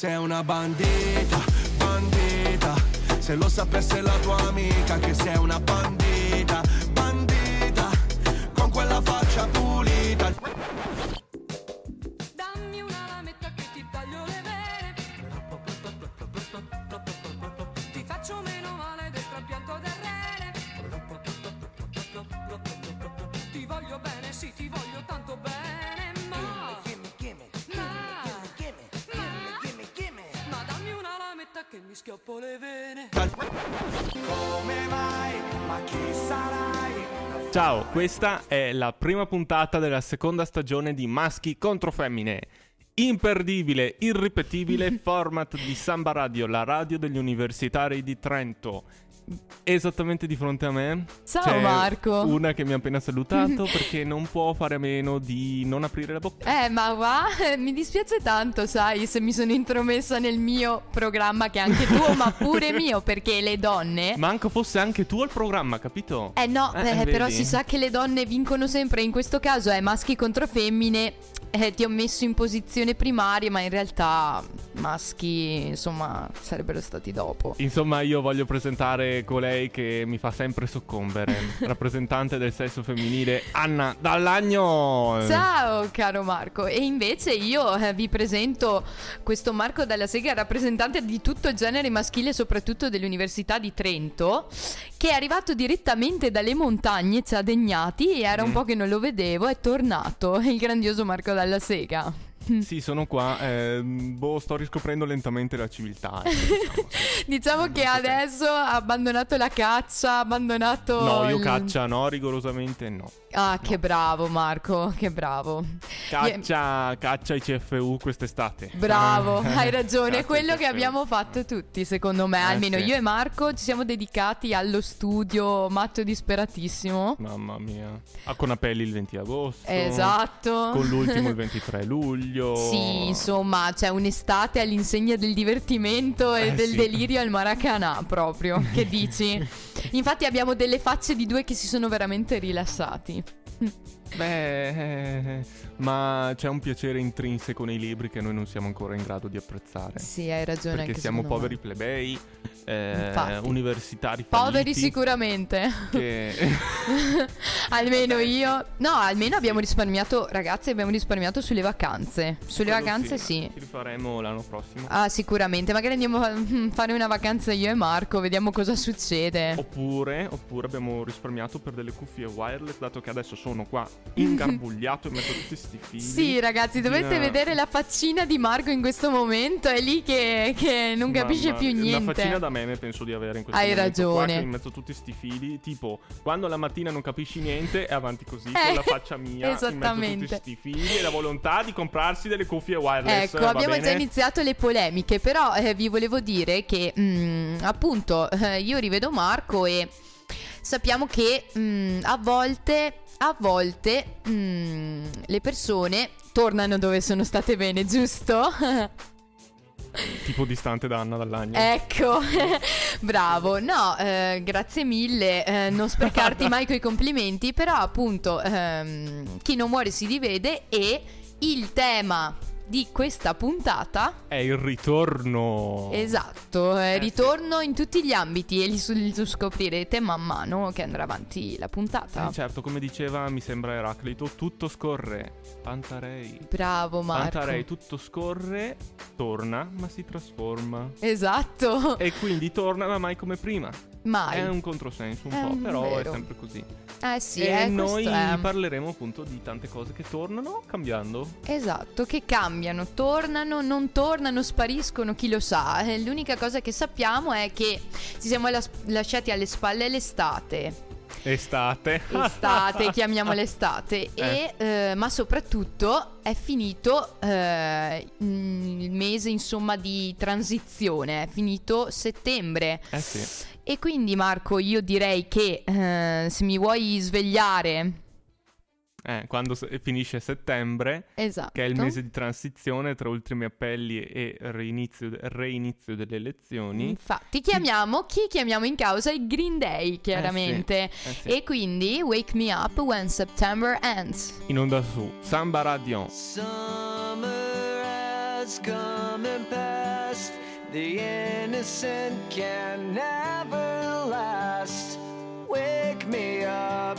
Sei una bandita, bandita. Se lo sapesse la tua amica che sei una bandita, Ciao, questa è la prima puntata della seconda stagione di Maschi contro Femmine. Imperdibile, irripetibile format di Samba Radio, la radio degli universitari di Trento. Esattamente di fronte a me Ciao, c'è Marco. Una che mi ha appena salutato perché non può fare a meno di non aprire la bocca. Eh, ma va, mi dispiace tanto, sai, se mi sono intromessa nel mio programma che è anche tuo, ma pure mio, perché le donne... Manco fosse anche tu al programma, capito? Eh no, Eh, eh, però si sa che le donne vincono sempre, in questo caso è maschi contro femmine, eh, ti ho messo in posizione primaria, ma in realtà maschi, insomma, sarebbero stati dopo. Insomma, io voglio presentare colei che mi fa sempre soccombere, rappresentante del sesso femminile, Anna Dall'Agno. Ciao caro Marco e invece io eh, vi presento questo Marco Dalla Sega rappresentante di tutto il genere maschile soprattutto dell'Università di Trento che è arrivato direttamente dalle montagne ci ha degnati e era un Mm. po' che non lo vedevo è tornato il grandioso Marco Dalla Sega Sì, sono qua. ehm, boh, sto riscoprendo lentamente la civiltà. eh, diciamo, sì. diciamo che adesso ha abbandonato la caccia ha abbandonato No, io il- caccia no, rigorosamente no. ah che bravo Marco che bravo Caccia, caccia i CFU quest'estate. Bravo, hai ragione, è quello che abbiamo fatto tutti, secondo me, Eh, almeno sì. io e Marco ci siamo dedicati allo studio matto disperatissimo. Mamma mia. A Conapelli il 20 agosto. Esatto. Con l'ultimo il 23 luglio. Sì, insomma, c'è un'estate all'insegna del divertimento e Eh, del sì. delirio al Maracanã, proprio. Che dici? Infatti abbiamo delle facce di due che si sono veramente rilassati. Beh, eh, ma c'è un piacere intrinseco nei libri che noi non siamo ancora in grado di apprezzare. Sì, hai ragione. Perché siamo poveri me. plebei, eh, universitari Poveri falliti, sicuramente. Che... almeno io. No, almeno abbiamo risparmiato, ragazzi, abbiamo risparmiato sulle vacanze. Sulle Quello vacanze sì. Ci rifaremo l'anno prossimo. Ah, sicuramente. Magari andiamo a mm, fare una vacanza io e Marco, vediamo cosa succede. Oppure, oppure abbiamo risparmiato per delle cuffie wireless, dato che adesso sono qua ingarbugliato in mezzo a tutti sti fili. Sì, ragazzi, dovete Gira- vedere la faccina di Marco in questo momento. È lì che, che non capisce Mamma più mia, Una faccina niente. da meme penso di avere in questo Hai momento qua, ragione. che in mezzo a tutti sti fili, tipo quando la mattina non capisci niente è avanti così Eh, con la faccia mia in mezzo a esattamente. tutti sti fili e la volontà di comprarsi delle cuffie wireless. Ecco, abbiamo bene? già iniziato le polemiche, però eh, vi volevo dire che mm, appunto eh, io rivedo Marco e sappiamo che mm, a volte, a volte mm, le persone tornano dove sono state bene, giusto? Tipo distante da Anna dall'agno. Ecco, bravo. No, eh, grazie mille. eh, non sprecarti mai coi complimenti, però appunto ehm, chi non muore si rivede e il tema di questa puntata È il ritorno. Esatto, eh, Eh, ritorno in tutti gli ambiti e li, su- li scoprirete man mano che andrà avanti la puntata. Eh, certo, come diceva, mi sembra Eraclito, tutto scorre. Pantarei. Bravo Marco. Pantarei, tutto scorre, torna, ma si trasforma. Esatto. E quindi torna, ma mai come prima. Mai. È un controsenso un È po', però vero. è sempre così. Eh sì, e eh, noi è- parleremo appunto di tante cose che tornano cambiando. Esatto, che cambiano, tornano, non tornano, spariscono, chi lo sa. Eh, L'unica cosa che sappiamo è che ci siamo las- lasciati alle spalle l'estate. Estate. Estate, chiamiamola estate. E, eh, ma soprattutto è finito eh, il mese, insomma, di transizione. È finito settembre. Eh sì. E quindi, Marco, io direi che eh, se mi vuoi svegliare Eh, quando s- finisce settembre, Esatto. che è il mese di transizione tra ultimi appelli e reinizio, reinizio delle elezioni. Infatti, chiamiamo chi chiamiamo in causa il Green Day, chiaramente. Eh sì. E quindi Wake Me Up When September Ends. In onda su Samba Radio. Summer has come and passed. The innocent can never last. Wake me up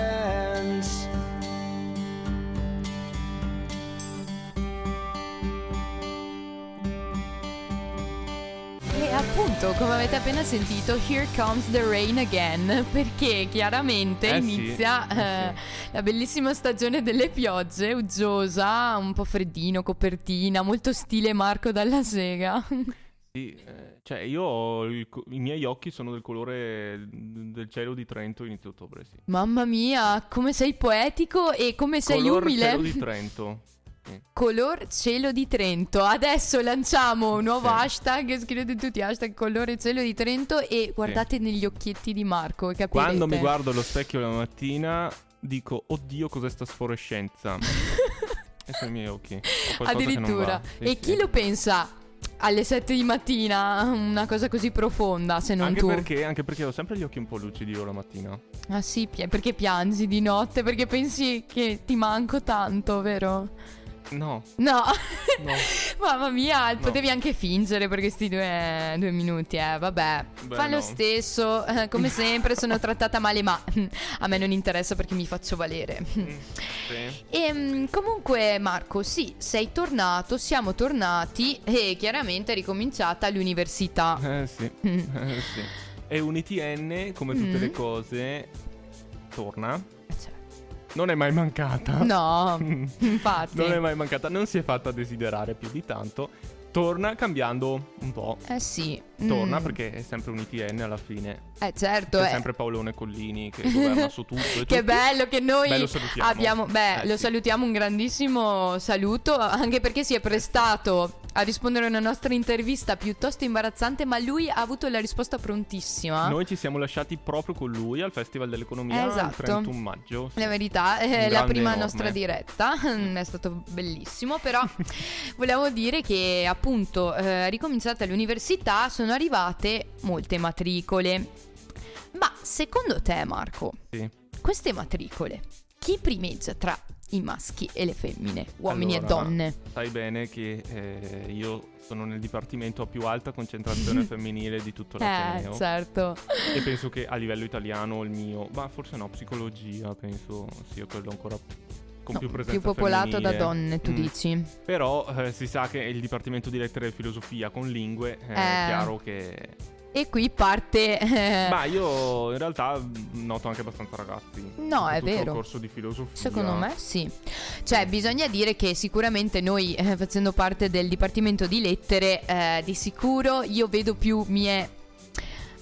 Appunto, come avete appena sentito, Here Comes the Rain Again, perché chiaramente Eh sì, inizia eh eh, la bellissima stagione delle piogge, uggiosa, un po' freddino, copertina, molto stile Marco dalla Sega. Sì, eh, cioè io ho il i miei occhi sono del colore del cielo di Trento inizio ottobre, sì. Mamma mia, come sei poetico e come sei Color umile. cielo di Trento. Sì. Color cielo di Trento. Adesso lanciamo un nuovo Sì. hashtag, scrivete tutti hashtag colore cielo di Trento e guardate negli occhietti di Marco capirete. Quando mi guardo allo specchio la mattina dico oddio cos'è sta sforescenza. e sono i miei occhi. Addirittura. Sì, e sì. chi lo pensa alle 7 di mattina una cosa così profonda se non Anche tu? perché, anche perché ho sempre gli occhi un po' lucidi io la mattina. Ah sì, perché piangi di notte? Perché pensi che ti manco tanto, vero? No, No, no. mamma mia, No. potevi anche fingere per questi due, due minuti, eh, vabbè. Beh, Fa lo no. stesso, eh, come sempre sono trattata male, ma a me non interessa perché mi faccio valere. Mm, sì. E mm, comunque Marco, sì, sei tornato, siamo tornati e chiaramente è ricominciata l'università. Eh sì. Mm. Eh, sì. E UniTN, come tutte Mm. le cose, torna. Non è mai mancata. No, infatti. Non è mai mancata, non si è fatta desiderare più di tanto. Torna cambiando un po'. Eh sì. Torna Mm. perché è sempre un ITN alla fine. Eh certo, C'è eh. sempre Paolone Collini che governa su tutto. Che tutti. bello che noi Beh, abbiamo. Beh, Eh, lo sì. salutiamo un grandissimo saluto. Anche perché si è prestato a rispondere a una nostra intervista piuttosto imbarazzante. Ma lui ha avuto la risposta prontissima. Noi ci siamo lasciati proprio con lui al Festival dell'Economia Esatto. il 31 maggio. La verità, è Un la prima enorme. nostra diretta, è stato bellissimo, però volevo dire che appunto eh, ricominciata l'università sono arrivate molte matricole. Ma secondo te Marco, Sì. queste matricole, chi primeggia tra i maschi e le femmine, uomini Allora, e donne? Sai bene che eh, io sono nel dipartimento a più alta concentrazione femminile di tutto Eh, l'ateneo. certo. E penso che a livello italiano il mio, ma forse no, psicologia, penso sia quello ancora con No, più presenza popolato da femminile. donne, tu Mm. dici? Però eh, si sa che il dipartimento di lettere e filosofia con lingue eh, è Eh. chiaro che... E qui parte... eh, Ma io in realtà noto anche abbastanza ragazzi. No, è vero. corso di filosofia. Secondo me sì. Cioè, bisogna dire che sicuramente noi, eh, facendo parte del dipartimento di lettere, eh, di sicuro io vedo più mie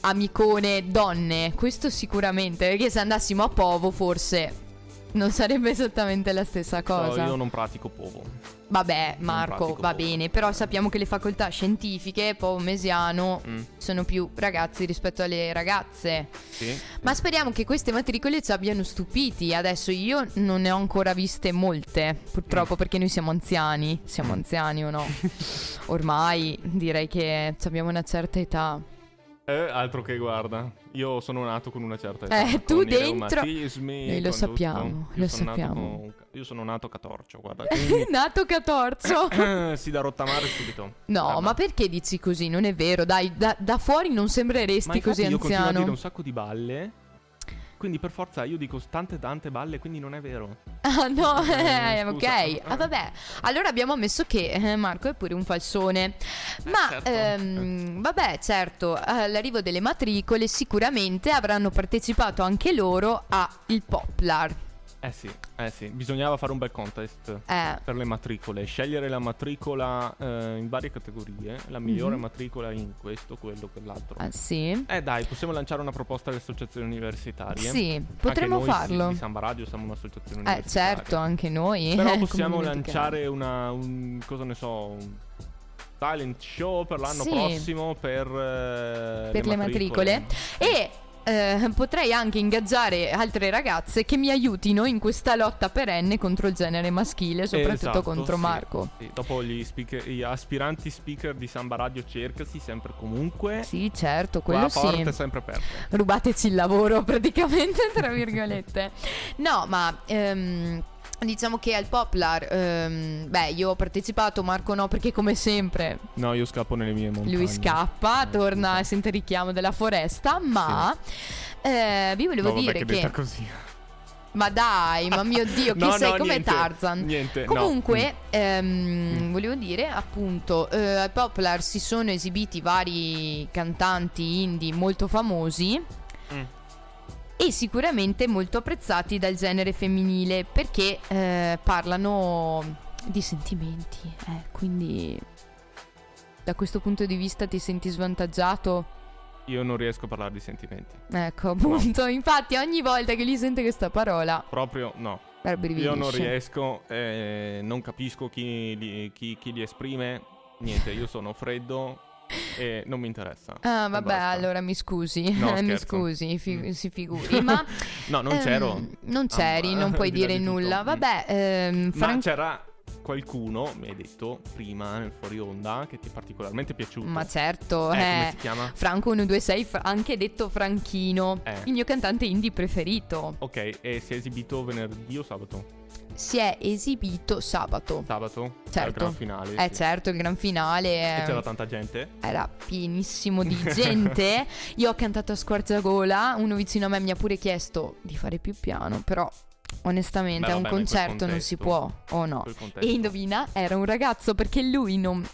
amicone donne. Questo sicuramente, perché se andassimo a Povo forse non sarebbe esattamente la stessa cosa. io non pratico povo. Vabbè, Marco, va Povo. bene, però sappiamo che le facoltà scientifiche, Povo Mesiano, Mm, sono più ragazzi rispetto alle ragazze. sì. Ma speriamo che queste matricole ci abbiano stupiti. Adesso io non ne ho ancora viste molte, purtroppo, perché noi siamo anziani. Siamo Mm. anziani o no? Ormai direi che abbiamo una certa età. Eh, altro che guarda, io sono nato con una certa età. Eh, tu dentro- Noi lo sappiamo, tutto. Io lo sappiamo. con- io sono nato catorcio, guarda. quindi- Nato catorzo. si da rottamare subito. No, Eh, ma perché dici così? Non è vero, dai, da, da fuori non Ma sembreresti infatti così io continuo a dire anziano. un sacco di balle. Quindi per forza io dico tante tante balle, quindi non è vero. Ah, no, Eh, eh, ok. Ah, vabbè. Allora abbiamo ammesso che eh, Marco è pure un falsone. Ma, certo. ehm, vabbè, certo, all'arrivo delle matricole sicuramente avranno partecipato anche loro a il Poplar. Eh sì, eh sì, bisognava fare un bel contest Eh, per le matricole, scegliere la matricola eh, in varie categorie, la migliore Mhm. matricola in questo, quello, quell'altro. ah, sì. Eh dai, possiamo lanciare una proposta alle associazioni universitarie? Sì, potremmo farlo. Di, di Samba Radio siamo un'associazione Eh, universitaria. certo, anche noi. Però possiamo lanciare una, un, cosa ne so, un talent show per l'anno Sì. prossimo per, eh, per le matricole. E eh, potrei anche ingaggiare altre ragazze che mi aiutino in questa lotta perenne contro il genere maschile, soprattutto Esatto, contro sì, Marco. sì. Dopo gli, speaker- gli aspiranti speaker di Samba Radio cercasi sempre comunque. Sì, certo, quello la porta sì. è sempre aperta. Rubateci il lavoro praticamente, tra virgolette. No, ma... ehm, Diciamo che al Poplar, ehm, beh, io ho partecipato, Marco no, perché come sempre No, io scappo nelle mie montagne. lui scappa, Eh, torna e sente il richiamo della foresta, ma eh, vi volevo No, vabbè, dire che che... così. Ma dai, ma mio Dio, chi No, sei no, come niente, Tarzan? Niente, no. Comunque, Mm. ehm, volevo dire, appunto, eh, al Poplar si sono esibiti vari cantanti indie molto famosi Mm. E sicuramente molto apprezzati dal genere femminile perché eh, parlano di sentimenti, eh, quindi da questo punto di vista ti senti svantaggiato? Io non riesco a parlare di sentimenti. Ecco, appunto, infatti ogni volta che gli sente questa parola, Proprio no. Io non riesco, eh, non capisco chi li, chi- chi li esprime. Niente, io sono freddo e non mi interessa. Ah, vabbè, basta. allora mi scusi. No, mi scusi, fi- Mm. si figuri. Ma No, non ehm, c'ero. non c'eri, Ah, non puoi di dire di tutto. nulla. Mm. Vabbè, ehm, Ma Fran- c'era qualcuno, mi hai detto prima nel fuori onda, che ti è particolarmente piaciuto. ma certo, Eh, come eh, si chiama? Franco 126, fra- anche detto Franchino, Eh. il mio cantante indie preferito. Ok, e si è esibito venerdì o sabato? Si è esibito sabato. Sabato? Certo. Al gran finale. Eh sì. certo, il gran finale E eh, c'era tanta gente? era pienissimo di gente. Io ho cantato a squarciagola, uno vicino a me mi ha pure chiesto di fare più piano, però onestamente Beh, a un vabbè, concerto non si può o no. E indovina, era un ragazzo perché lui non,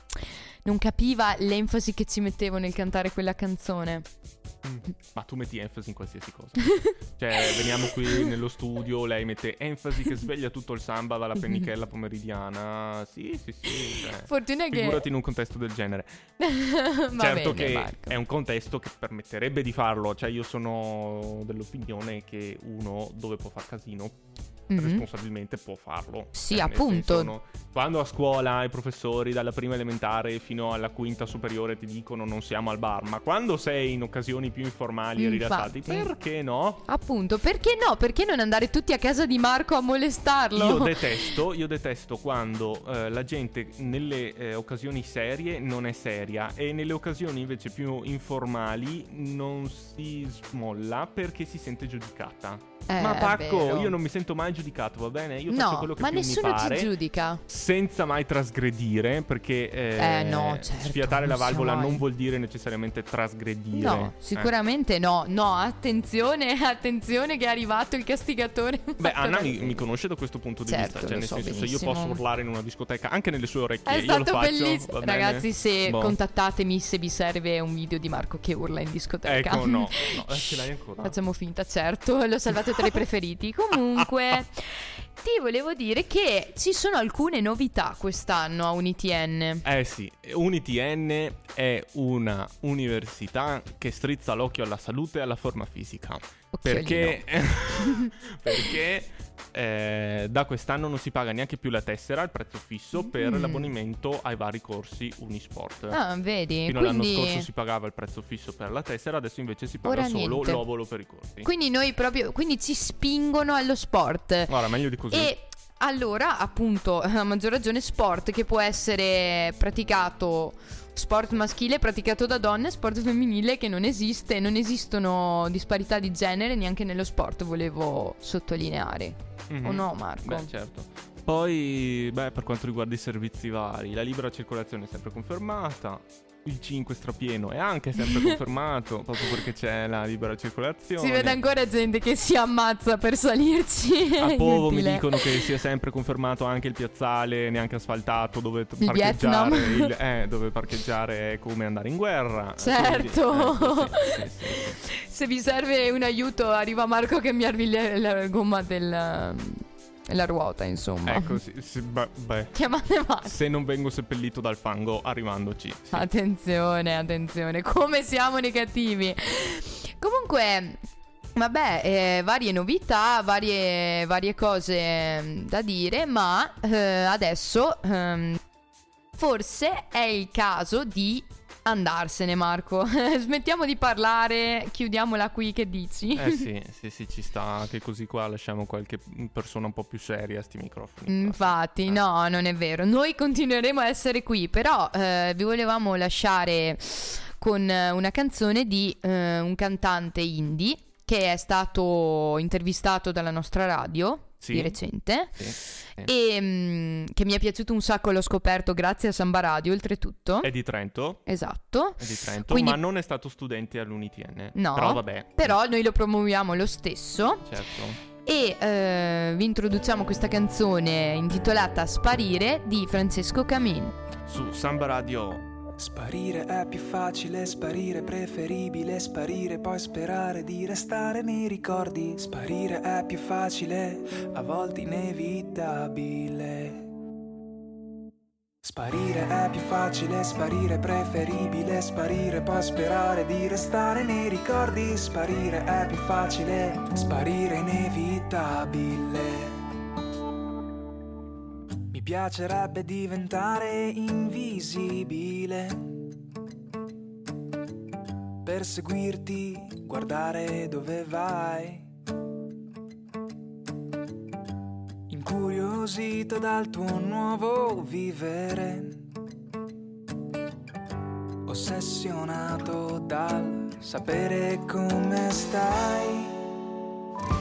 non capiva l'enfasi che ci mettevo nel cantare quella canzone. Mm. Ma tu metti enfasi in qualsiasi cosa. cioè, veniamo qui nello studio, lei mette enfasi che sveglia tutto il samba dalla pennichella pomeridiana. Sì, sì, sì. cioè, Fortuna che... Figurati in un contesto del genere. Certo bene, che Marco. è un contesto che permetterebbe di farlo. Cioè, io sono dell'opinione che uno dove può far casino Mhm. responsabilmente può farlo. Sì, nel appunto. senso, no, quando a scuola i professori dalla prima elementare fino alla quinta superiore ti dicono non siamo al bar, ma quando sei in occasioni più informali e rilassati, Infatti. perché no? Appunto, perché no? Perché non andare tutti a casa di Marco a molestarlo? Io detesto, io detesto quando eh, la gente nelle eh, occasioni serie non è seria e nelle occasioni invece più informali non si smolla perché si sente giudicata. Eh, ma Pacco, io non mi sento mai giudicato, va bene? Io faccio No, quello che ma nessuno mi pare. ti giudica. senza mai trasgredire, perché eh, Eh, no, certo, sfiatare la valvola mai. non vuol dire necessariamente trasgredire. No, Eh. sicuramente no. No, attenzione, attenzione che è arrivato il castigatore. Beh, Anna mi, mi conosce da questo punto di Certo, vista. Cioè, nel so senso, se io benissimo. posso urlare in una discoteca, anche nelle sue orecchie, È io lo stato faccio. bellissimo. Ragazzi, se Boh. contattatemi se vi serve un video di Marco che urla in discoteca. Ecco, no, no, eh, ce l'hai ancora. Facciamo finta, certo, l'ho salvato tra i preferiti. Comunque, ti volevo dire che ci sono alcune novità quest'anno a UniTN. Eh sì, UniTN è una università che strizza l'occhio alla salute e alla forma fisica. Perché, perché eh, da quest'anno non si paga neanche più la tessera, il prezzo fisso, per Mm. l'abbonamento ai vari corsi Unisport. Ah, vedi? Fino all'anno quindi, scorso si pagava il prezzo fisso per la tessera, adesso invece si paga Ora solo niente. l'ovolo per i corsi. quindi noi proprio. Quindi ci spingono allo sport. Ora, meglio di così. E allora, appunto, a maggior ragione sport che può essere praticato sport maschile praticato da donne, sport femminile che non esiste, non esistono disparità di genere neanche nello sport, volevo sottolineare. Mhm. O no, Marco? Beh, certo. Poi, beh, per quanto riguarda i servizi vari, la libera circolazione è sempre confermata. Il 5 strapieno è anche sempre confermato, proprio perché c'è la libera circolazione. Si vede ancora gente che si ammazza per salirci. A Povo mi dicono che sia sempre confermato anche il piazzale, neanche asfaltato, dove Di parcheggiare. Il- eh, dove parcheggiare è come andare in guerra. Certo. Quindi, ecco, sì, sì, sì. Se vi serve un aiuto, arriva Marco a cambiarvi le- la gomma del, la ruota, insomma. Ecco, sì, sì, beh, beh. Chiamate Marco. Se non vengo seppellito dal fango arrivandoci. sì. Attenzione, attenzione, come siamo negativi. Comunque, vabbè, eh, varie novità, varie, varie cose mm, da dire, ma eh, adesso ehm, forse è il caso di andarsene, Marco. Smettiamo di parlare, chiudiamola qui, che dici? Eh sì, sì, sì, ci sta che così qua lasciamo qualche persona un po' più seria a sti microfoni. Infatti, Eh. no, non è vero. Noi continueremo a essere qui, però eh, vi volevamo lasciare con eh, una canzone di eh, un cantante indie che è stato intervistato dalla nostra radio Sì. di recente Sì, sì. e mm, che mi è piaciuto un sacco, l'ho scoperto grazie a Samba Radio, oltretutto. È di Trento. Esatto. È di Trento, Quindi- ma non è stato studente all'UNITN. No, Però vabbè. Però noi lo promuoviamo lo stesso Certo. e eh, vi introduciamo questa canzone intitolata Sparire di Francesco Camin. Su Samba Radio. Sparire è più facile, sparire è preferibile, sparire poi sperare di restare nei ricordi. Sparire è più facile, a volte inevitabile. Sparire è più facile, sparire preferibile, sparire poi sperare di restare nei ricordi. Sparire è più facile, sparire inevitabile. Piacerebbe diventare invisibile. Per seguirti, guardare dove vai. Incuriosito dal tuo nuovo vivere. Ossessionato dal sapere come stai.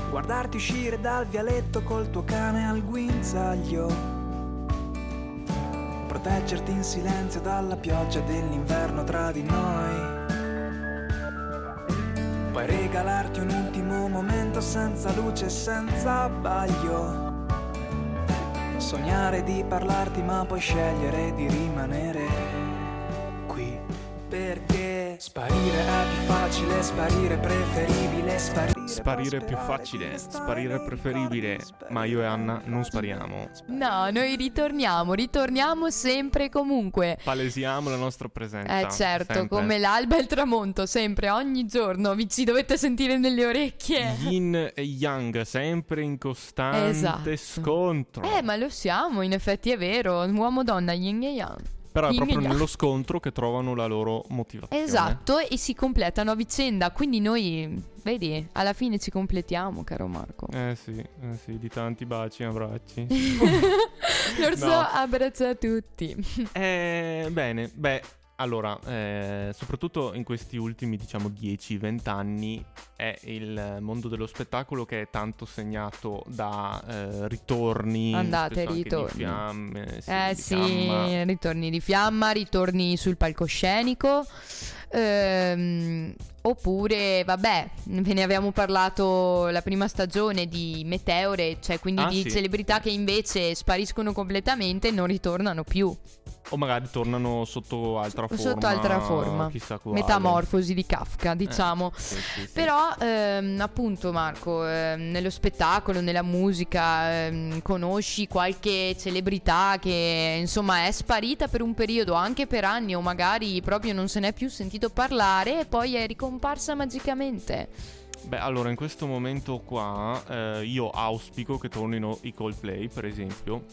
Guardarti uscire dal vialetto col tuo cane al guinzaglio. Proteggerti in silenzio dalla pioggia dell'inverno tra di noi. Poi regalarti un ultimo momento senza luce e senza abbaglio. Sognare di parlarti ma poi scegliere di rimanere qui. Perché sparire è più facile, sparire preferibile, sparire. Sparire è più facile, sparire è preferibile. Ma io e Anna non spariamo. No, noi ritorniamo, ritorniamo sempre e comunque. Palesiamo la nostra presenza. Eh certo, sempre. come l'alba e il tramonto, sempre, ogni giorno, vi ci dovete sentire nelle orecchie. Yin e Yang, sempre in costante Esatto. scontro. Eh, ma lo siamo, in effetti è vero, uomo-donna, yin e yang. Però è proprio nello scontro che trovano la loro motivazione. Esatto, e si completano a vicenda, quindi noi, vedi, alla fine ci completiamo, caro Marco. Eh sì, eh sì, di tanti baci e abbracci. L'orso No. abbraccia tutti. Eh, bene, beh, allora, eh, soprattutto in questi ultimi, diciamo, 10-20 anni è il mondo dello spettacolo che è tanto segnato da eh, ritorni. Andate, ritorni. Di fiamme, sì, eh di sì, ritorni di fiamma, ritorni sul palcoscenico. Ehm, oppure, vabbè, ve ne abbiamo parlato la prima stagione di Meteore, cioè quindi Ah, di sì. celebrità che invece spariscono completamente e non ritornano più. O magari tornano sotto altra forma. Sotto altra forma. Metamorfosi di Kafka, Eh, diciamo. sì, sì, sì. Però, ehm, appunto, Marco, ehm, nello spettacolo, nella musica, ehm, conosci qualche celebrità che insomma è sparita per un periodo, anche per anni, o magari proprio non se n'è più sentito parlare e poi è ricomparsa magicamente. Beh, allora, in questo momento qua eh, io auspico che tornino i Coldplay, per esempio.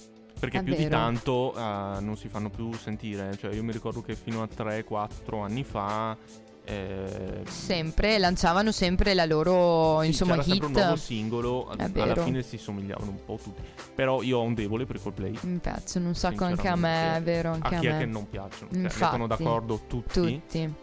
Perché È più di vero. tanto eh, non si fanno più sentire. Cioè, io mi ricordo che fino a 3-4 anni fa eh, Sempre, lanciavano sempre la loro, sì, insomma, c'era hit. un nuovo singolo, È alla fine si somigliavano un po' tutti. Però io ho un debole per i Coldplay. Mi piacciono un sacco anche a me, è vero, A anche a, chi è me. che non piacciono? Cioè, Infatti. mettono d'accordo tutti. Tutti.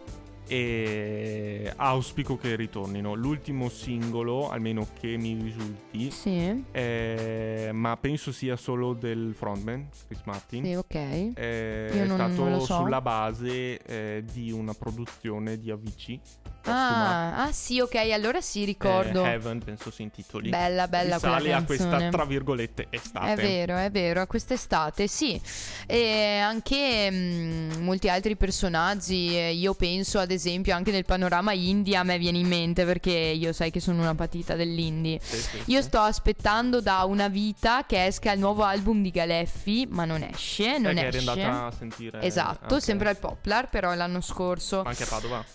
E auspico che ritornino. L'ultimo singolo, almeno che mi risulti, Sì, eh, ma penso sia solo del frontman, Chris Martin. sì, ok. Io è non- stato non so. sulla base eh, di una produzione di AVC. Ah, ah, sì, ok, allora sì, ricordo. Eh, Heaven, penso si intitoli. Bella, bella quella Risale a questa, canzone. tra virgolette, estate. È vero, è vero, a quest'estate sì. E anche mm, molti altri personaggi, eh, io penso ad esempio anche nel panorama indie a me viene in mente perché io sai che sono una patita dell'indie. Sì, sì, Io sì. sto aspettando da una vita che esca il nuovo album di Galeffi, ma non esce, non Sai che eri esce. andata a sentire. Esatto, ok. sempre al Poplar, però l'anno scorso. Anche a Padova?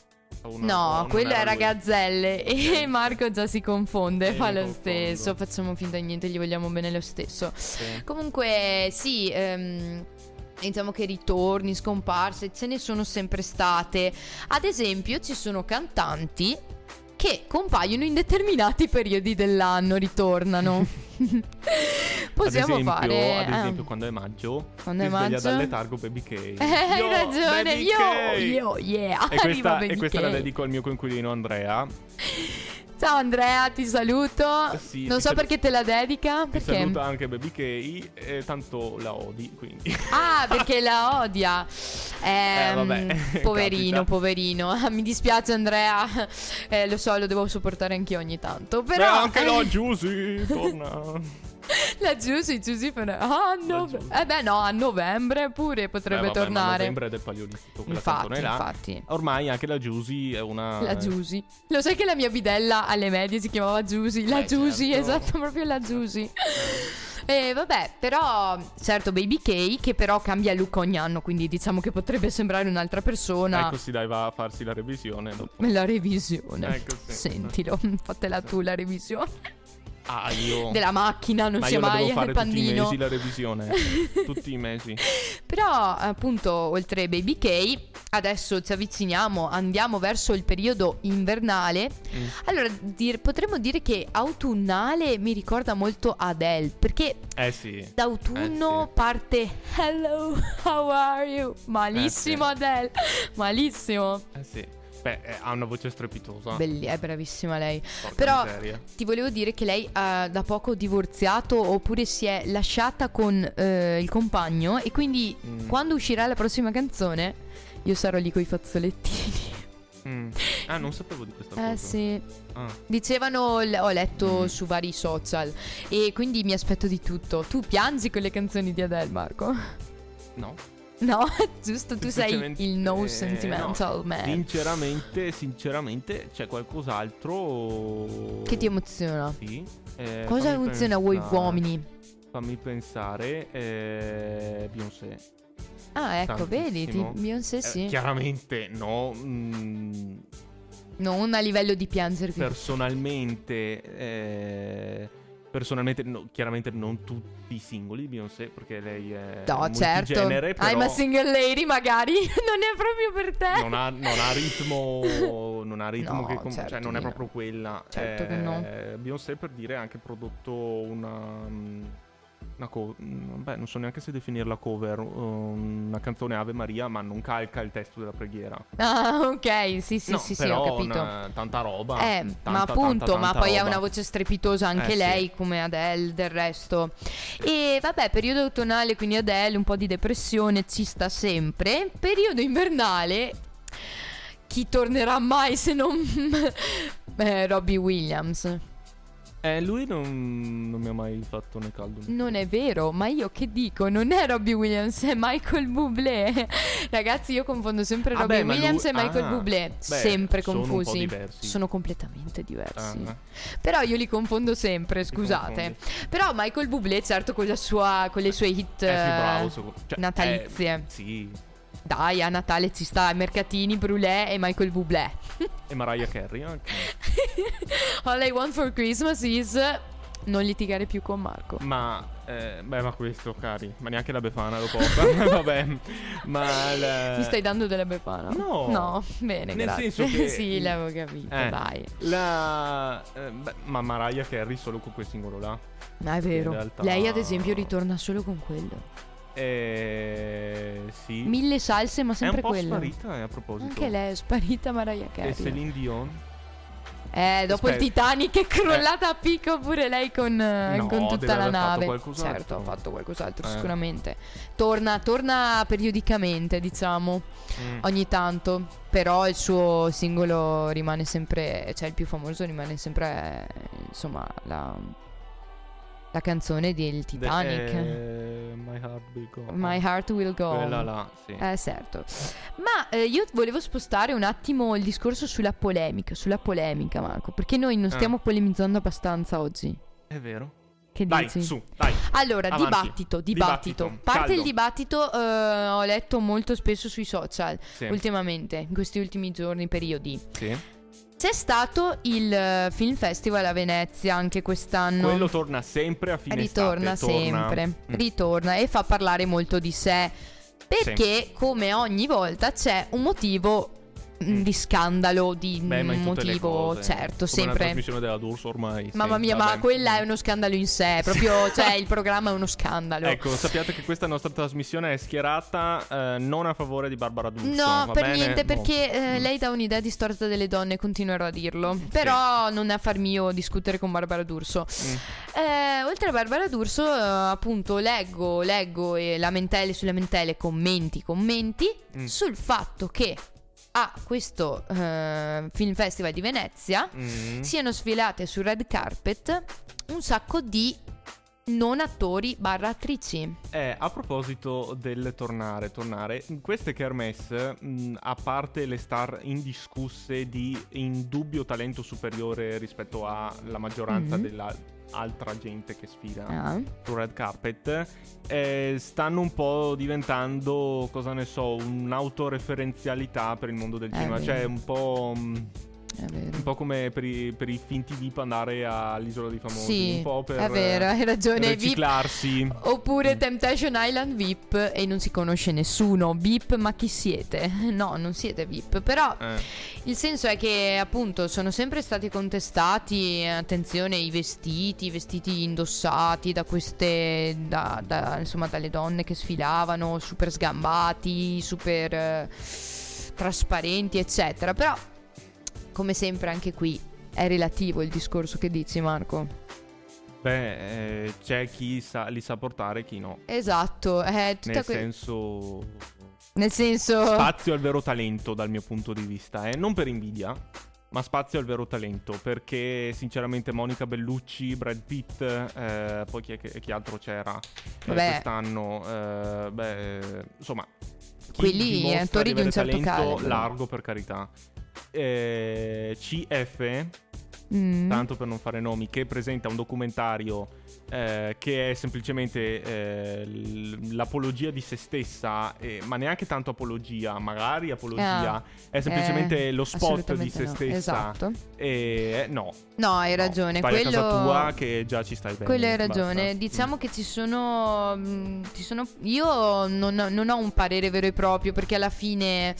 O no, No, non quello era lui? Gazzelle e. Marco già si confonde, Eh, fa lo confondo. stesso, facciamo finta di niente, gli vogliamo bene lo stesso. Sì. Comunque, sì, ehm, diciamo che ritorni, scomparse, ce ne sono sempre state. Ad esempio, ci sono cantanti che compaiono in determinati periodi dell'anno, ritornano. Possiamo ad esempio, fare... Ad eh, esempio, quando è maggio, Quando è maggio? dal letargo Baby K. eh, hai Yo, ragione, io, io, yeah, E questa, e questa la dedico al mio coinquilino Andrea. Ciao Andrea, ti saluto. sì, non ti so sal- perché te la dedica. Ti Perché? saluta anche Baby K e tanto la odi, quindi. Ah, perché la odia. Ehm, vabbè, poverino, capita. poverino. Mi dispiace, Andrea. Eh, lo so, lo devo sopportare anch'io ogni tanto. Beh, Però. anche la Giusy torna. La Giusy, Giusy farà- Ah, a nove- Giusy. Eh beh, no, a novembre pure potrebbe Beh, vabbè, tornare. novembre è del paleolitico, Infatti, infatti. Ormai anche la Giusy è una. La Giusy. Lo sai che la mia bidella alle medie si chiamava Giusy? La Eh, Giusy, certo. esatto, proprio la Giusy. E vabbè, però, certo, Baby K, che però cambia look ogni anno, quindi diciamo che potrebbe sembrare un'altra persona. Ecco, si dai va a farsi la revisione dopo. La revisione. Ecco, sì. Sentilo, fatela tu la revisione. Ah, io. Della macchina, non Ma sia la mai il fare tutti i pandino. mesi la revisione. tutti i mesi. Però, appunto, oltre Baby K, adesso ci avviciniamo, andiamo verso il periodo invernale. Mm. Allora, dir- potremmo dire che autunnale mi ricorda molto Adele, perché Eh sì. d'autunno Eh, sì. parte Hello, how are you? Malissimo Eh, sì. Adele, malissimo. Eh sì. Beh, eh, ha una voce strepitosa. Belli- è bravissima lei. Porca Però miseria. ti volevo dire che lei ha da poco divorziato oppure si è lasciata con eh, il compagno e quindi Mm. quando uscirà la prossima canzone io sarò lì coi fazzolettini. Mm. Ah, non sapevo di questa cosa. Eh sì. Ah. Dicevano, l- ho letto Mm. su vari social e quindi mi aspetto di tutto. Tu piangi con le canzoni di Adele, Marco? No. No, giusto, tu sei il no eh, sentimental no. man. Sinceramente, sinceramente, c'è qualcos'altro. Che ti emoziona? Sì. eh, Cosa emoziona voi uomini? Fammi pensare. Eh, Beyoncé. Ah, ecco, vedi, ti-. Beyoncé Eh, sì. chiaramente, no. mm, non a livello di piangere. personalmente. eh, personalmente, no, chiaramente non tutti i singoli di Beyoncé, perché lei è. No, certo. multigenere, però I'm a single lady, magari. non è proprio per te. non ha, non ha ritmo. Non ha ritmo No, che com- certo cioè, non è proprio quella. Certo che no. Eh, Beyoncé, per dire, ha anche prodotto una. Una co- mm, beh, non so neanche se definirla cover. um, Una canzone Ave Maria, ma non calca il testo della preghiera. Ah, ok, sì, sì, no, sì, sì, ho capito. una- tanta roba. Eh, tanta, ma tanta, appunto, tanta ma poi ha roba. una voce strepitosa anche Eh, sì. lei, come Adele del resto. E vabbè, periodo autunnale, quindi Adele, un po' di depressione ci sta sempre. Periodo invernale, chi tornerà mai se non eh, Robbie Williams? Eh, lui non, non mi ha mai fatto né caldo né Non è vero, ma io che dico? Non è Robbie Williams, è Michael Bublé. Ragazzi, io confondo sempre Ah, Robbie beh, Williams lui- e Michael ah, Bublé. beh, sempre sono un po' confusi. diversi. Sono completamente diversi. Ah, Però io li confondo sempre, scusate. Però Michael Bublé, certo, con, la sua, con le sue hit Eh eh, bravo. secondo- cioè, natalizie. eh, sì. Dai, a Natale ci sta Mercatini, Brulè e Michael Bublé. E Mariah Carey anche. All I want for Christmas is non litigare più con Marco. Ma, eh, beh, ma questo, cari, ma neanche la Befana lo porta. Vabbè, ma il- Mi stai dando della befana? No. No, bene, Nel grazie. senso che- sì, l'avevo capito, Eh, dai. La... eh, beh, ma Mariah Carey solo con quel singolo là. Ma è vero. realtà- Lei, ad esempio, ritorna solo con quello. Eh, sì. Mille salse, ma è un sempre po' quello. sparita, eh, a proposito. Anche lei è sparita Mariah E Carey. Celine Dion? Eh, dopo il Aspetta. Titanic è crollata a picco pure lei con, eh, No, con tutta la fatto nave. qualcos'altro. Certo, ha fatto qualcos'altro Eh. sicuramente. Torna, torna periodicamente, diciamo, Mm. ogni tanto. Però il suo singolo rimane sempre, cioè il più famoso rimane sempre, eh, insomma, la, la canzone del Titanic. Eh, my Heart Will Go On. My Heart Will Go. Quella là, sì. Eh, certo. Ma eh, io volevo spostare un attimo il discorso sulla polemica, sulla polemica, Marco, perché noi non Ah. stiamo polemizzando abbastanza oggi. È vero. Che Dai, dici? su, dai. Allora, Avanti. dibattito, dibattito. Dibattito, Parte caldo. il dibattito, eh, ho letto molto spesso sui social Sì. ultimamente, in questi ultimi giorni, periodi. Sì. C'è stato il eh, Film Festival a Venezia anche quest'anno. Quello torna sempre a fine ritorna estate, torna- sempre, Mm. ritorna e fa parlare molto di sé. Perché, come ogni volta, c'è un motivo mm, di scandalo, di Beh, ma motivo, certo, Come sempre. trasmissione della D'Urso ormai. sì, Mamma mia, ma vabbè. quella è uno scandalo in sé. Proprio, cioè, il programma è uno scandalo. Ecco, sappiate che questa nostra trasmissione è schierata eh, non a favore di Barbara D'Urso. No, per bene? niente, No. perché eh, Mm. lei dà un'idea distorta delle donne, continuerò a dirlo. Però non è affar mio discutere con Barbara D'Urso. Mm. Eh, oltre a Barbara D'Urso, eh, appunto, leggo, leggo e lamentele su lamentele, commenti, commenti Mm. sul fatto che a questo eh, Film Festival di Venezia Mm. siano sfilate sul red carpet un sacco di non attori barra attrici. Eh, a proposito del tornare, tornare, queste kermesse, mh, a parte le star indiscusse di indubbio talento superiore rispetto alla maggioranza Mhm. della altra gente che sfila Ah. sul red carpet, eh, stanno un po' diventando, cosa ne so, un'autoreferenzialità per il mondo del È cinema, vero. cioè un po'... mh, vero. Un po' come per i, per i finti VIP andare all'isola dei famosi, Sì, un po' per è vero, hai ragione. VIP riciclarsi. Oppure Mm. Temptation Island VIP e non si conosce nessuno. VIP, ma chi siete? No, non siete VIP. Però Eh. il senso è che appunto sono sempre stati contestati, attenzione, i vestiti, i vestiti indossati da queste, da, da, insomma, dalle donne che sfilavano, super sgambati, super eh, trasparenti, eccetera. Però, come sempre anche qui, è relativo il discorso che dici Marco. Beh, eh, c'è chi sa- li sa portare e chi no. Esatto, è tutta Nel que- senso, Nel senso... spazio al vero talento dal mio punto di vista, eh. non per invidia, ma spazio al vero talento. Perché, sinceramente, Monica Bellucci, Brad Pitt, eh, poi chi, è chi altro c'era eh, quest'anno? Eh, beh, insomma, chi Quelli attori di un certo calibro. largo per carità. Eh, CF, Mm. tanto per non fare nomi, che presenta un documentario eh, che è semplicemente eh, l'apologia di se stessa, eh, ma neanche tanto apologia, magari apologia, Ah, è semplicemente eh, lo spot di se no. stessa. Esatto. E eh, no, No, hai no, ragione. a quello... casa tua che già ci stai bene. Quello hai basta. ragione. Mm. Diciamo che ci sono, mm, ci sono. Io non, non ho un parere vero e proprio perché alla fine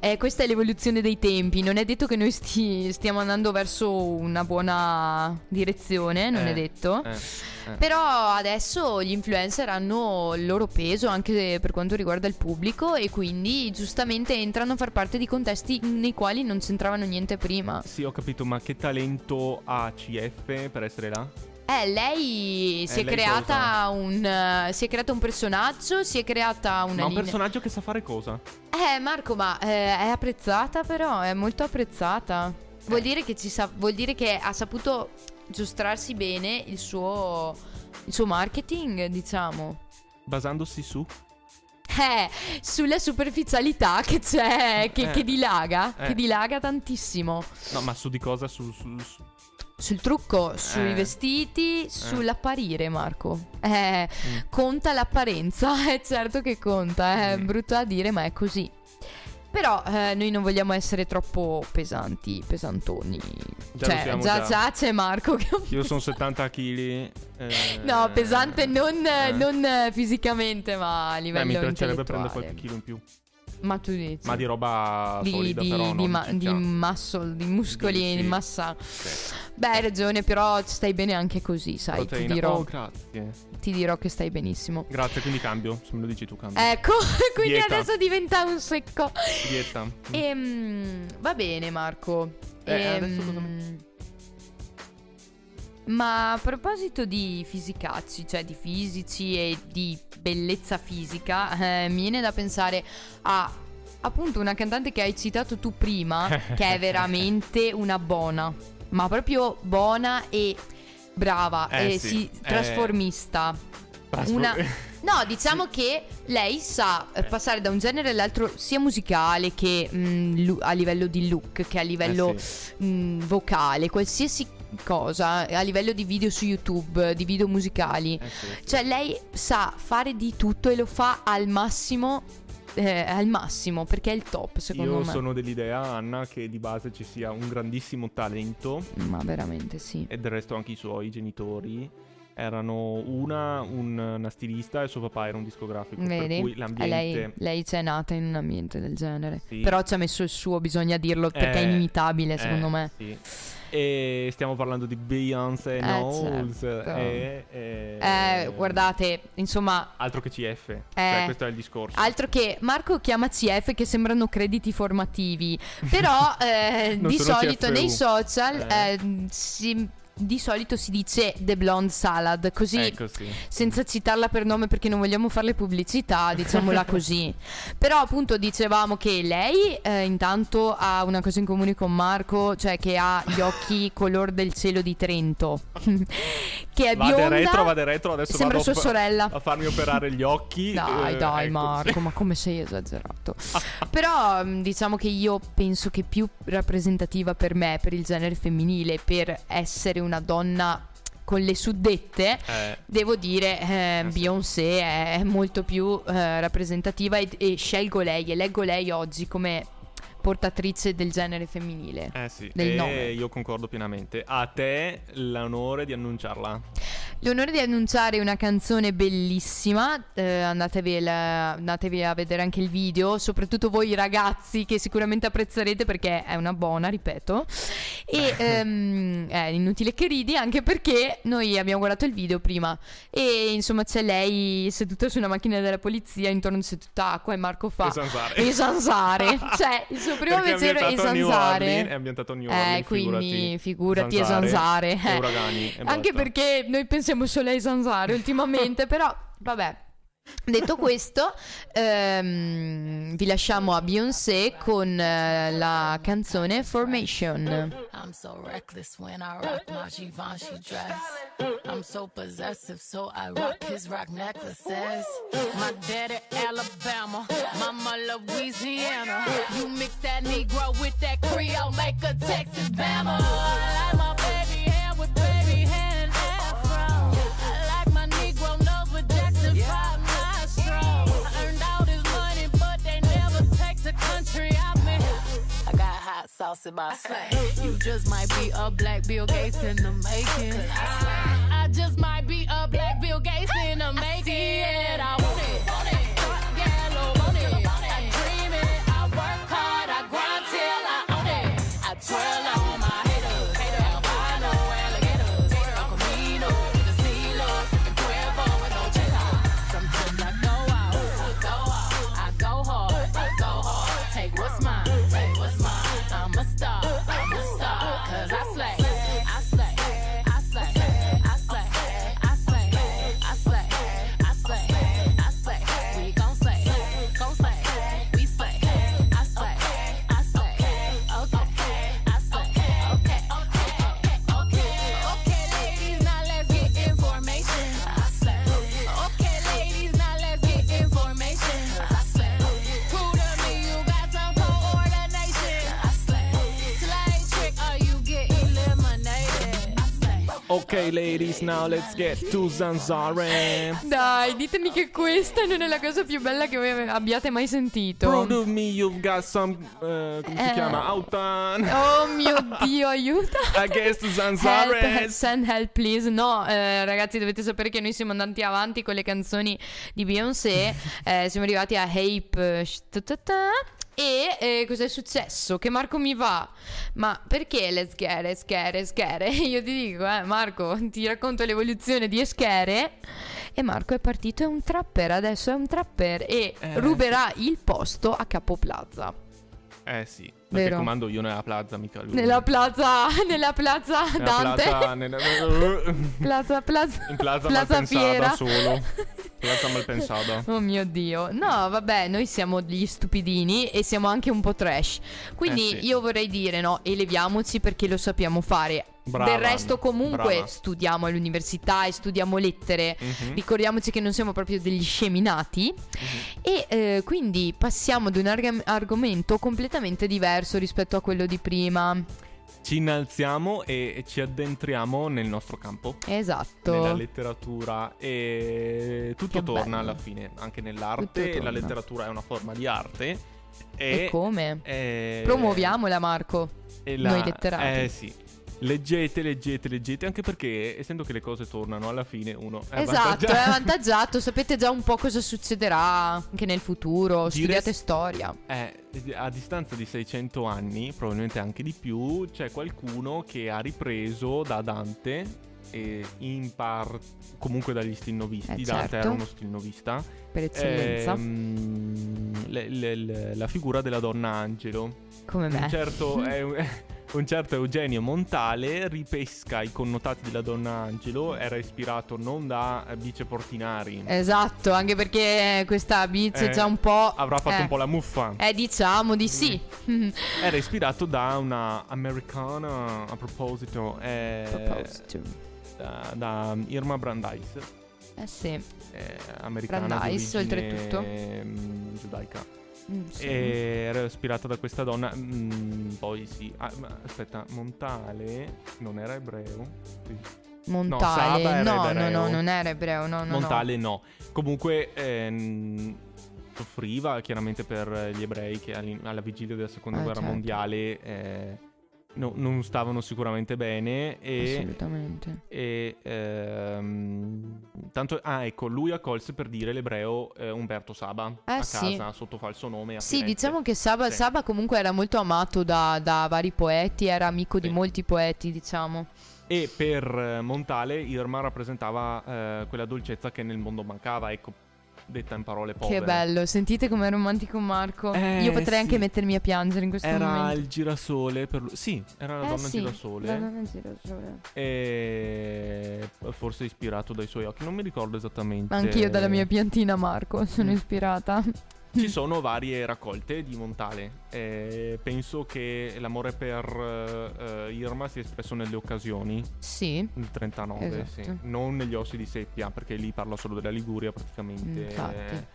eh, questa è l'evoluzione dei tempi. Non è detto che noi sti- stiamo andando verso una buona direzione, non Eh, è detto. Eh, eh. Però adesso gli influencer hanno il loro peso anche per quanto riguarda il pubblico e quindi giustamente entrano a far parte di contesti nei quali non c'entravano niente prima. Sì, ho capito, ma che talento ha CF per essere là? Eh, lei si è Eh, lei creata un eh, si è creato un personaggio, si è creata una ma un linea. personaggio che sa fare cosa? Eh, Marco, ma eh, è apprezzata però, è molto apprezzata. Vuol Eh. dire che ci sa- vuol dire che ha saputo giostrarsi bene il suo il suo marketing, diciamo. Basandosi su? Eh, sulla superficialità che c'è, che, Eh. che dilaga, Eh. che dilaga tantissimo. No, ma su di cosa? Su, su- su- Sul trucco, sui Eh. vestiti, sull'apparire, Marco. Eh, Mm. conta l'apparenza, è certo che conta, è Mm. brutto da dire, ma è così. Però eh, noi non vogliamo essere troppo pesanti, pesantoni. Già cioè, già, già. già c'è Marco che... Io sono 70 kg. No, pesante non, eh. non, eh, fisicamente, ma a Beh, livello mi piacerebbe prendere qualche chilo in più. Ma tu dici? Ma di roba di, solida, di, però. di, non ma- di muscle, di muscoli, Di- massa. Sì. Beh, hai ragione, però stai bene anche così, sai. Ti Proteina. dirò, Oh, grazie. ti dirò che stai benissimo. Grazie, quindi cambio. Se me lo dici tu, cambio. Ecco, quindi Dieta. adesso diventa un secco. Dieta. Ehm, va bene, Marco. Eh, Ehm, adesso cosa Ma a proposito di fisicacci, cioè di fisici e di bellezza fisica, eh, mi viene da pensare a appunto una cantante che hai citato tu prima, che è veramente una buona, ma proprio buona e brava Eh, e sì. si- Eh, trasformista. Trasfor- Una... No, diciamo che lei sa eh, passare da un genere all'altro sia musicale che mm, lu- a livello di look, che a livello Eh, sì. mm, vocale, qualsiasi cosa, a livello di video su YouTube, di video musicali. Eh, sì. Cioè lei sa fare di tutto e lo fa al massimo, eh, al massimo, perché è il top secondo Io me. sono dell'idea, Anna, che di base ci sia un grandissimo talento Ma veramente sì. e del resto anche i suoi genitori erano una, un- una stilista e suo papà era un discografico. Vedi? Per cui E l'ambiente... lei, lei c'è nata in un ambiente del genere. Sì. Però ci ha messo il suo, bisogna dirlo, perché è Eh, inimitabile secondo eh, me. Sì. E stiamo parlando di Beyoncé Eh, Knowles certo. e, e- Eh, guardate, insomma, Altro che CF. Eh, Cioè, questo è il discorso. Altro che Marco chiama CF che sembrano crediti formativi, però eh, di solito CFU. nei social Eh. eh, si- di solito si dice The Blonde Salad, così Ecco, sì. senza citarla per nome perché non vogliamo farle pubblicità, diciamola così. Però appunto dicevamo che lei eh, intanto ha una cosa in comune con Marco, cioè che ha gli occhi color del cielo di Trento, che è Vade bionda. retro, vade retro, adesso Sembra vado sua sorella. a farmi operare gli occhi. Dai, eh, dai, ecco, Marco, sì. ma come sei esagerato. Però mh, diciamo che io penso che più rappresentativa per me, per il genere femminile, per essere una donna con le suddette, Eh, devo dire eh, Eh. Beyoncé è molto più eh, rappresentativa e, e scelgo lei e leggo lei oggi come portatrice del genere femminile. eh sì, Del e nome. io concordo pienamente. A te l'onore di annunciarla. L'onore di annunciare una canzone bellissima, eh, andatevi, la- andatevi a vedere anche il video, soprattutto voi ragazzi che sicuramente apprezzerete perché è una buona, ripeto. E ehm, è inutile che ridi anche perché noi abbiamo guardato il video prima e insomma c'è lei seduta su una macchina della polizia, intorno c'è tutta acqua e Marco fa... E. E zanzare. cioè il suo primo pensiero è. Orleans, È ambientato a New Orleans, Eh, quindi figurati e Zanzare zanzare. e eh. uragani e Anche perché noi pensiamo solo ai zanzare ultimamente, però vabbè. Detto questo, ehm, vi lasciamo a Beyoncé con eh, la canzone Formation. I'm so reckless when I rock my Givenchy dress. I'm so possessive, so I rock his rock necklaces. My daddy Alabama, mama Louisiana. You mix that Negro with that Creole, make a Texas Bama. I like my baby sauce in my slay. You just might be a black Bill Gates in the making. I just might be a black Bill Gates in the making. I Ok, ladies, now let's get to Zanzare. Dai, ditemi che questa non è la cosa più bella che voi abbiate mai sentito. Proud of me, you've got some. eh, come si Eh. chiama? Autan. Oh mio dio, aiuta. I guess Zanzare. Help, send help please. No, eh, ragazzi, dovete sapere che noi siamo andati avanti con le canzoni di Beyoncé. Eh, siamo arrivati a Hape. E eh, cos'è successo? Che Marco mi va. Ma perché le schere, schere, schere? Io ti dico, eh, Marco, ti racconto l'evoluzione di Eschere. E Marco è partito, è un trapper, adesso è un trapper e Eh, ruberà il posto a Capo Plaza. Eh sì, perché Vero. comando io nella plaza, mica lui. Nella plaza, nella plaza Nella Dante. plaza, nella- Plaza, plaza, In plaza, plaza malpensata Fiera. solo. Plaza malpensata. Oh mio dio. No, vabbè, noi siamo degli stupidini e siamo anche un po' trash. Quindi Eh sì. io vorrei dire, no, eleviamoci perché lo sappiamo fare. Brava, Del resto comunque brava. studiamo all'università e studiamo lettere. Mhm. Ricordiamoci che non siamo proprio degli sceminati. Mhm. E eh, quindi passiamo ad un arg- argomento completamente diverso rispetto a quello di prima. Ci innalziamo e ci addentriamo nel nostro campo. Esatto. Nella letteratura e tutto Che torna bello. alla fine, anche nell'arte. La letteratura è una forma di arte. E, E, come? e- Promuoviamola, Marco. e noi letterati. Eh sì. Leggete, leggete, leggete, anche perché essendo che le cose tornano alla fine uno è Esatto, è avvantaggiato. Sapete già un po' cosa succederà anche nel futuro. Dire- Studiate storia. Eh, a distanza di 600 anni, probabilmente anche di più, c'è qualcuno che ha ripreso da Dante e in parte comunque dagli stilnovisti. Eh, Dante certo. era uno stilnovista. Per eccellenza. Ehm, le- le- le- la figura della donna angelo. come me. Certo, è un, certo Eugenio Montale ripesca i connotati della donna angelo. Era ispirato non da eh, Bice Portinari. Esatto, anche perché questa beat Eh, già un po'. Avrà fatto eh, un po' la muffa. Eh, diciamo di sì. Era ispirato da una americana, a proposito, eh, Proposito. da, da Irma Brandeis, Eh sì. eh, americana Brandeis, oltretutto. mm, giudaica. Mm, sì. Era ispirato da questa donna. mm, poi sì. Ah, aspetta, Montale non era ebreo? Sì. Montale. No, no, ebreo. no, non era ebreo. No, no, Montale no. Comunque ehm, soffriva chiaramente per gli ebrei che alla vigilia della seconda Eh, guerra certo. mondiale eh, no- non stavano sicuramente bene e, Assolutamente. e, ehm, tanto ah ecco lui accolse per dire l'ebreo eh, Umberto Saba Eh, a sì. casa sotto falso nome Sì, diciamo che Saba, Sì. Saba comunque era molto amato da, da vari poeti, era amico di Sì. molti poeti, diciamo. e per eh, Montale Irma rappresentava eh, quella dolcezza che nel mondo mancava ecco detta in parole povere Che bello, sentite com'è romantico Marco. Eh, Io potrei sì. anche mettermi a piangere in questo Era momento. il girasole per lui. Sì, era la Eh donna sì, girasole. la donna girasole. E forse ispirato dai suoi occhi. Non mi ricordo esattamente. Anch'io dalla mia piantina Marco sono Mm. ispirata. Ci sono varie raccolte di Montale. E penso che l'amore per eh, eh, Irma sia espresso nelle occasioni. Sì, Nel 39, Esatto. sì. Non negli ossi di seppia, perché lì parla solo della Liguria praticamente. Infatti.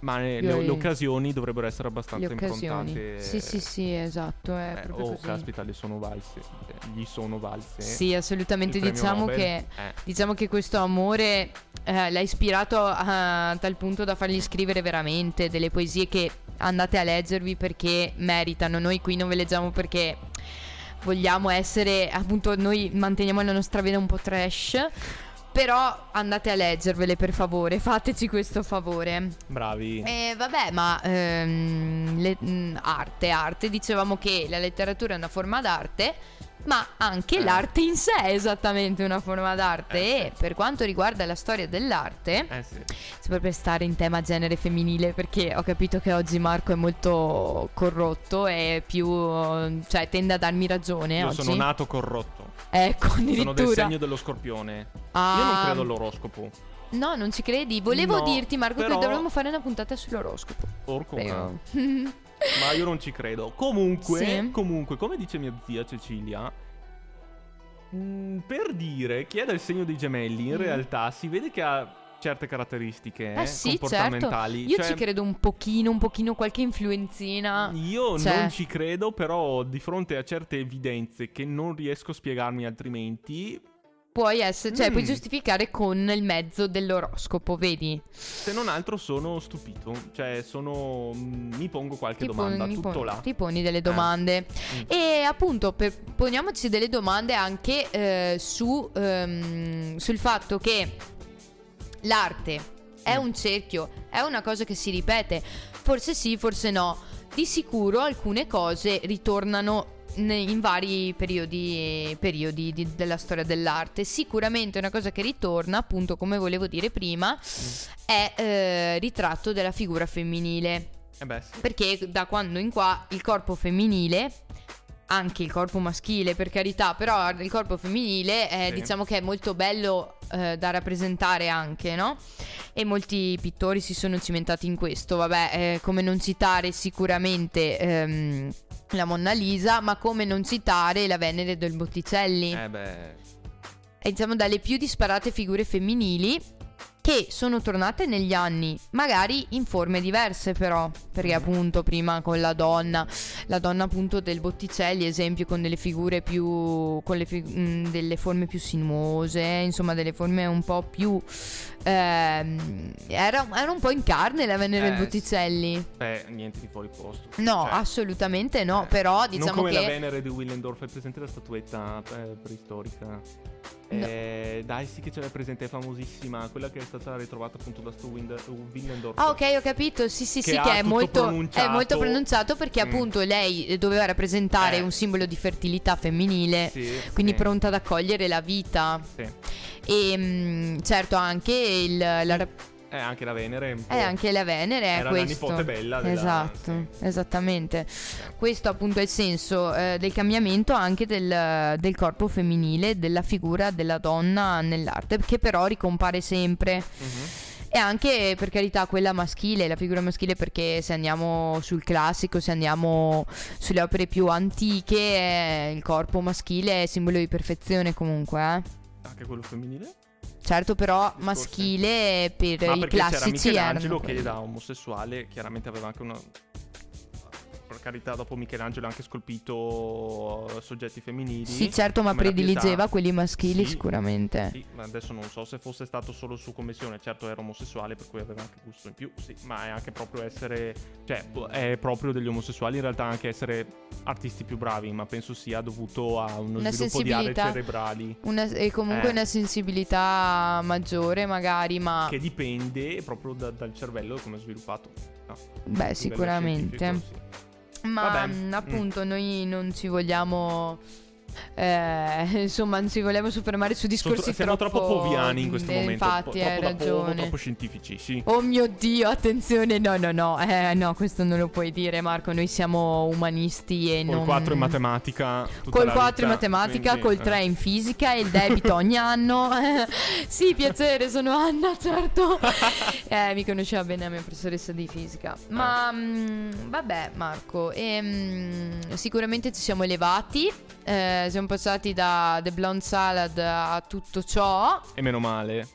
Ma Io le, i- le occasioni dovrebbero essere abbastanza le occasioni. improntate. Sì, sì, sì, esatto, è Eh, oh, così. caspita, le sono valse. Eh, Gli sono valse. Sì, assolutamente. Diciamo che, Eh. diciamo che questo amore eh, l'ha ispirato a, a tal punto da fargli scrivere veramente delle poesie che andate a leggervi perché meritano. Noi qui non ve leggiamo perché vogliamo essere, appunto, noi manteniamo la nostra vena un po' trash. Però andate a leggervele per favore, fateci questo favore. Bravi. E vabbè, ma ehm, le- mh, arte, arte, dicevamo che la letteratura è una forma d'arte, ma anche Eh. l'arte in sé è esattamente una forma d'arte. Eh, e per quanto riguarda la storia dell'arte, Eh sì. sempre per stare in tema genere femminile, perché ho capito che oggi Marco è molto corrotto e più, cioè tende a darmi ragione Io oggi. sono nato corrotto. Ecco, Sono del addirittura. segno dello scorpione. Ah, Io non credo all'oroscopo. No, non ci credi. Volevo No, dirti, Marco, però- che dovremmo fare una puntata sull'oroscopo. Orco. Ma io non ci credo. Comunque, Sì. comunque, come dice mia zia Cecilia, mm, per dire chi è del segno dei gemelli, in Mm. realtà si vede che ha certe caratteristiche Eh sì, certo. comportamentali. Io Cioè, ci credo un pochino, un pochino qualche influenzina. Io Cioè- non ci credo, però di fronte a certe evidenze che non riesco a spiegarmi altrimenti, puoi essere, cioè Mm. puoi giustificare con il mezzo dell'oroscopo, vedi? Se non altro sono stupito. Cioè, sono. mm, Mi pongo qualche Ti domanda. poni- tutto poni- là. Ti poni delle domande. Mm. E appunto per- poniamoci delle domande anche eh, su, ehm, sul fatto che l'arte è Mm. un cerchio, è una cosa che si ripete. Forse sì, forse no. Di sicuro alcune cose ritornano in vari periodi, periodi di- della storia dell'arte. Sicuramente una cosa che ritorna, appunto come volevo dire prima, è eh, ritratto della figura femminile. Eh beh, sì. Perché da quando in qua il corpo femminile, anche il corpo maschile per carità, però il corpo femminile è, Sì. diciamo che è molto bello eh, da rappresentare anche, no? E molti pittori si sono cimentati in questo, vabbè, eh, come non citare sicuramente ehm, la Monna Lisa, ma come non citare la Venere del Botticelli. Eh beh. E diciamo dalle più disparate figure femminili che sono tornate negli anni, magari in forme diverse però, perché appunto prima con la donna, la donna appunto del Botticelli, esempio con delle figure più, con le fi- mh, delle forme più sinuose, insomma delle forme un po' più... ehm, era, era un po' in carne la Venere del Eh, sì. Botticelli. Beh, niente di fuori posto. No, Cioè, assolutamente no, eh, però non diciamo come che... la Venere di Willendorf, è presente la statuetta eh, preistorica? Eh, dai, sì che ce l'hai presente, è famosissima, quella che è stata ritrovata appunto da sto Wind- Willendorf. Ah, ok, ho capito. Sì, sì, Che sì, che è molto, è molto pronunciato perché Mm. appunto lei doveva rappresentare Eh. un simbolo di fertilità femminile, Sì, quindi sì, pronta ad accogliere la vita. Sì. E mm, certo anche il, la rap- Eh, anche la Venere è eh, anche la Venere è Era la questo. nipote bella della- Esatto, sì. esattamente. Questo appunto è il senso eh, del cambiamento anche del, del corpo femminile, della figura della donna nell'arte, che però ricompare sempre. Mhm. E anche per carità quella maschile, la figura maschile perché se andiamo sul classico, se andiamo sulle opere più antiche, eh, il corpo maschile è simbolo di perfezione comunque, eh. Anche quello femminile? Certo però maschile per Ma i perché c'era classici erano Michelangelo che da omosessuale chiaramente aveva anche una... Per carità, dopo Michelangelo ha anche scolpito eh, soggetti femminili. Sì, certo, ma prediligeva quelli maschili Sì, sicuramente. Sì, ma adesso non so se fosse stato solo su commissione, certo era omosessuale per cui aveva anche gusto in più, sì, ma è anche proprio essere, cioè è proprio degli omosessuali in realtà anche essere artisti più bravi, ma penso sia dovuto a uno Una sviluppo di aree cerebrali Una- e comunque Eh. una sensibilità maggiore magari, ma che dipende proprio da- dal cervello come è sviluppato. No, beh sicuramente. sì. Ma Vabbè, mm. appunto noi non ci vogliamo eh, insomma non ci vogliamo soffermare su discorsi Sono tro- siamo troppo troppo poviani in questo eh, momento, infatti hai troppo da poco, ragione troppo scientifici, sì. Oh mio dio, attenzione, no, no, no, eh, no, questo non lo puoi dire Marco, noi siamo umanisti e Col non... 4 in matematica. Col la 4 in vita, matematica, quindi, col eh. 3 in fisica e il debito ogni anno. sì, piacere, sono Anna, certo. eh, mi conosceva bene la mia professoressa di fisica. Ma mm, vabbè, Marco, ehm, sicuramente ci siamo elevati. eh, siamo passati da The Blonde Salad a tutto ciò. E meno male.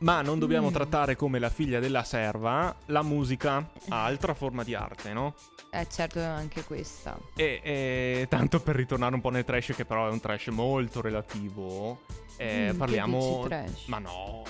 Ma non dobbiamo Mm. trattare come la figlia della serva la musica, altra forma di arte, no? Eh, certo, anche questa. E, e tanto per ritornare un po' nel trash, che però è un trash molto relativo, eh, Mm, che parliamo... dici trash? Ma no,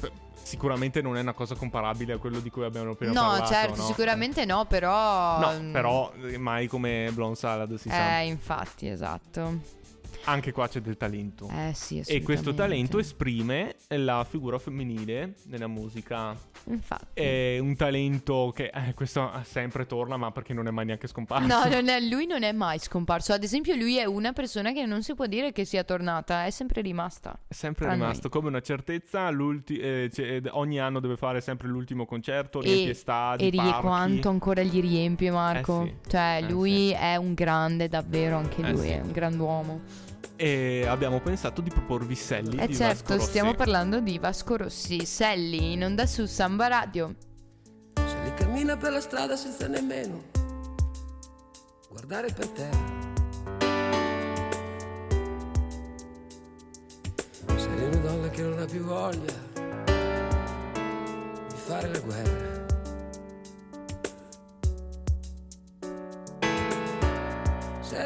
p- sicuramente non è una cosa comparabile a quello di cui abbiamo appena No, parlato, certo, no? sicuramente no, però... No, mm, però eh, mai come Blonde Salad si sa. Eh, infatti, esatto. Anche qua c'è del talento. Eh sì, E questo talento esprime la figura femminile nella musica. Infatti. È un talento che eh, questo sempre torna, ma perché non è mai neanche scomparso. No, non è- lui non è mai scomparso. Ad esempio, lui è una persona che non si può dire che sia tornata, è sempre rimasta. È sempre rimasto come una certezza. eh, cioè, ogni anno deve fare sempre l'ultimo concerto, riempie stadi, e ri- parchi. quanto ancora gli riempie, Marco. Eh sì, Cioè, eh lui sì. è un grande, davvero, anche Eh lui sì. è un grand'uomo. E abbiamo pensato di proporvi Sally E di certo, Vasco Rossi. stiamo parlando di Vasco Rossi, Selli, in onda su Samba Radio. Li cammina per la strada senza nemmeno guardare per terra. Se è una donna che non ha più voglia di fare la guerra.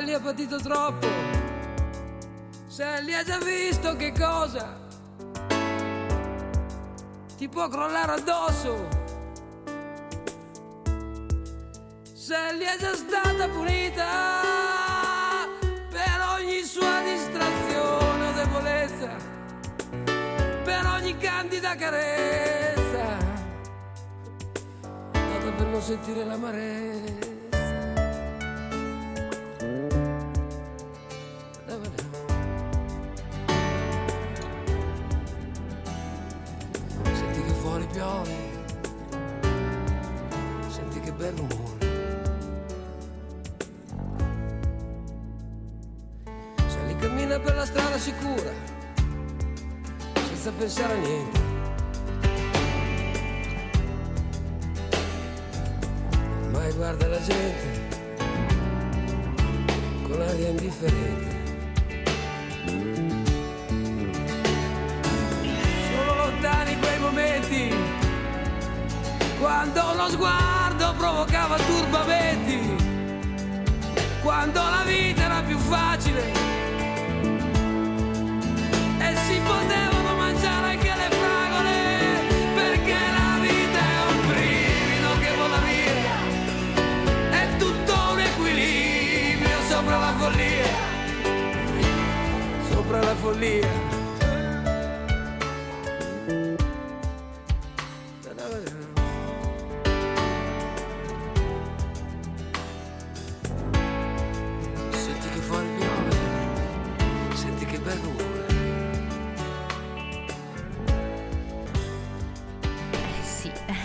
Li ha patito troppo, Se li hai già visto che cosa ti può crollare addosso. Se li è già stata punita per ogni sua distrazione o debolezza, per ogni candida carezza, dato per non sentire l'amarezza. Strada sicura, senza pensare a niente. Ormai guarda la gente con aria indifferente. Sono lontani quei momenti quando lo sguardo provocava turbamenti, quando la vita sopra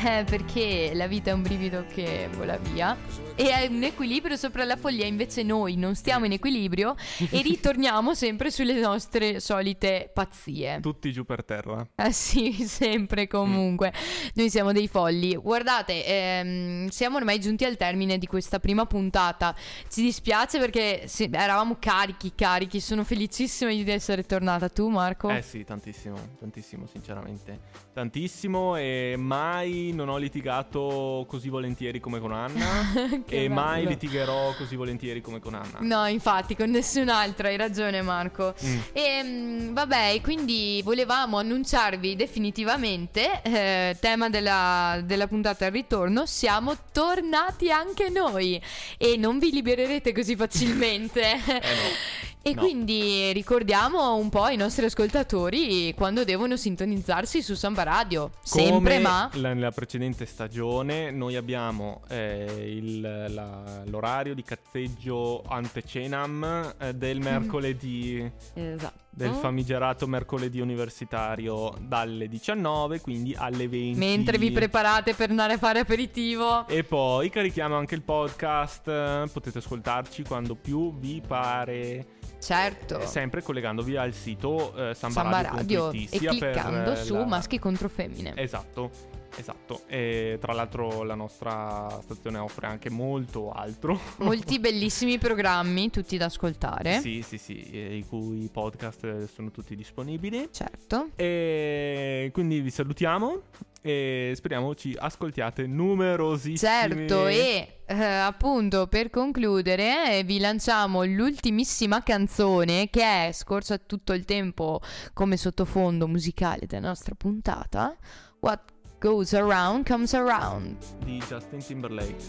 eh, perché la vita è un brivido che vola via e è un equilibrio sopra la follia, invece noi non stiamo in equilibrio e ritorniamo sempre sulle nostre solite pazzie. Tutti giù per terra. Ah sì, sempre comunque. Noi siamo dei folli. Guardate, ehm, siamo ormai giunti al termine di questa prima puntata. Ci dispiace perché sì, eravamo carichi, carichi. Sono felicissima di essere tornata. Tu, Marco? Eh sì, tantissimo, tantissimo, sinceramente. Tantissimo e mai non ho litigato così volentieri come con Anna. E mai bello. litigherò così volentieri come con Anna. No, infatti, con nessun'altra, hai ragione Marco. Mm. E mm, vabbè, quindi volevamo annunciarvi definitivamente, eh, tema della, della puntata al ritorno, siamo tornati anche noi e non vi libererete così facilmente. E No. quindi ricordiamo un po' ai nostri ascoltatori quando devono sintonizzarsi su Samba Radio. Sempre Come ma... la- nella precedente stagione noi abbiamo eh, il- la- l'orario di cazzeggio antecenam eh, del Mm. mercoledì Esatto. del famigerato mercoledì universitario dalle 19 quindi alle 20 Mentre vi preparate per andare a fare aperitivo. e poi carichiamo anche il podcast potete ascoltarci quando più vi pare Certo. eh, sempre collegandovi al sito eh, Samba sambaradio.it, Radio e sia per, cliccando eh, su la- maschi contro femmine. Esatto, esatto. E tra l'altro la nostra stazione offre anche molto altro. Molti bellissimi programmi, tutti da ascoltare. Sì, sì, sì, eh, i cui podcast eh, sono tutti disponibili. Certo. E quindi vi salutiamo e speriamo ci ascoltiate numerosissimi. Certo, e eh, appunto per concludere eh, vi lanciamo l'ultimissima canzone che è scorsa tutto il tempo come sottofondo musicale della nostra puntata. What goes around comes around. di Justin Timberlake.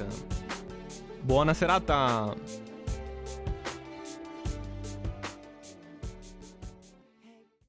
Buona serata!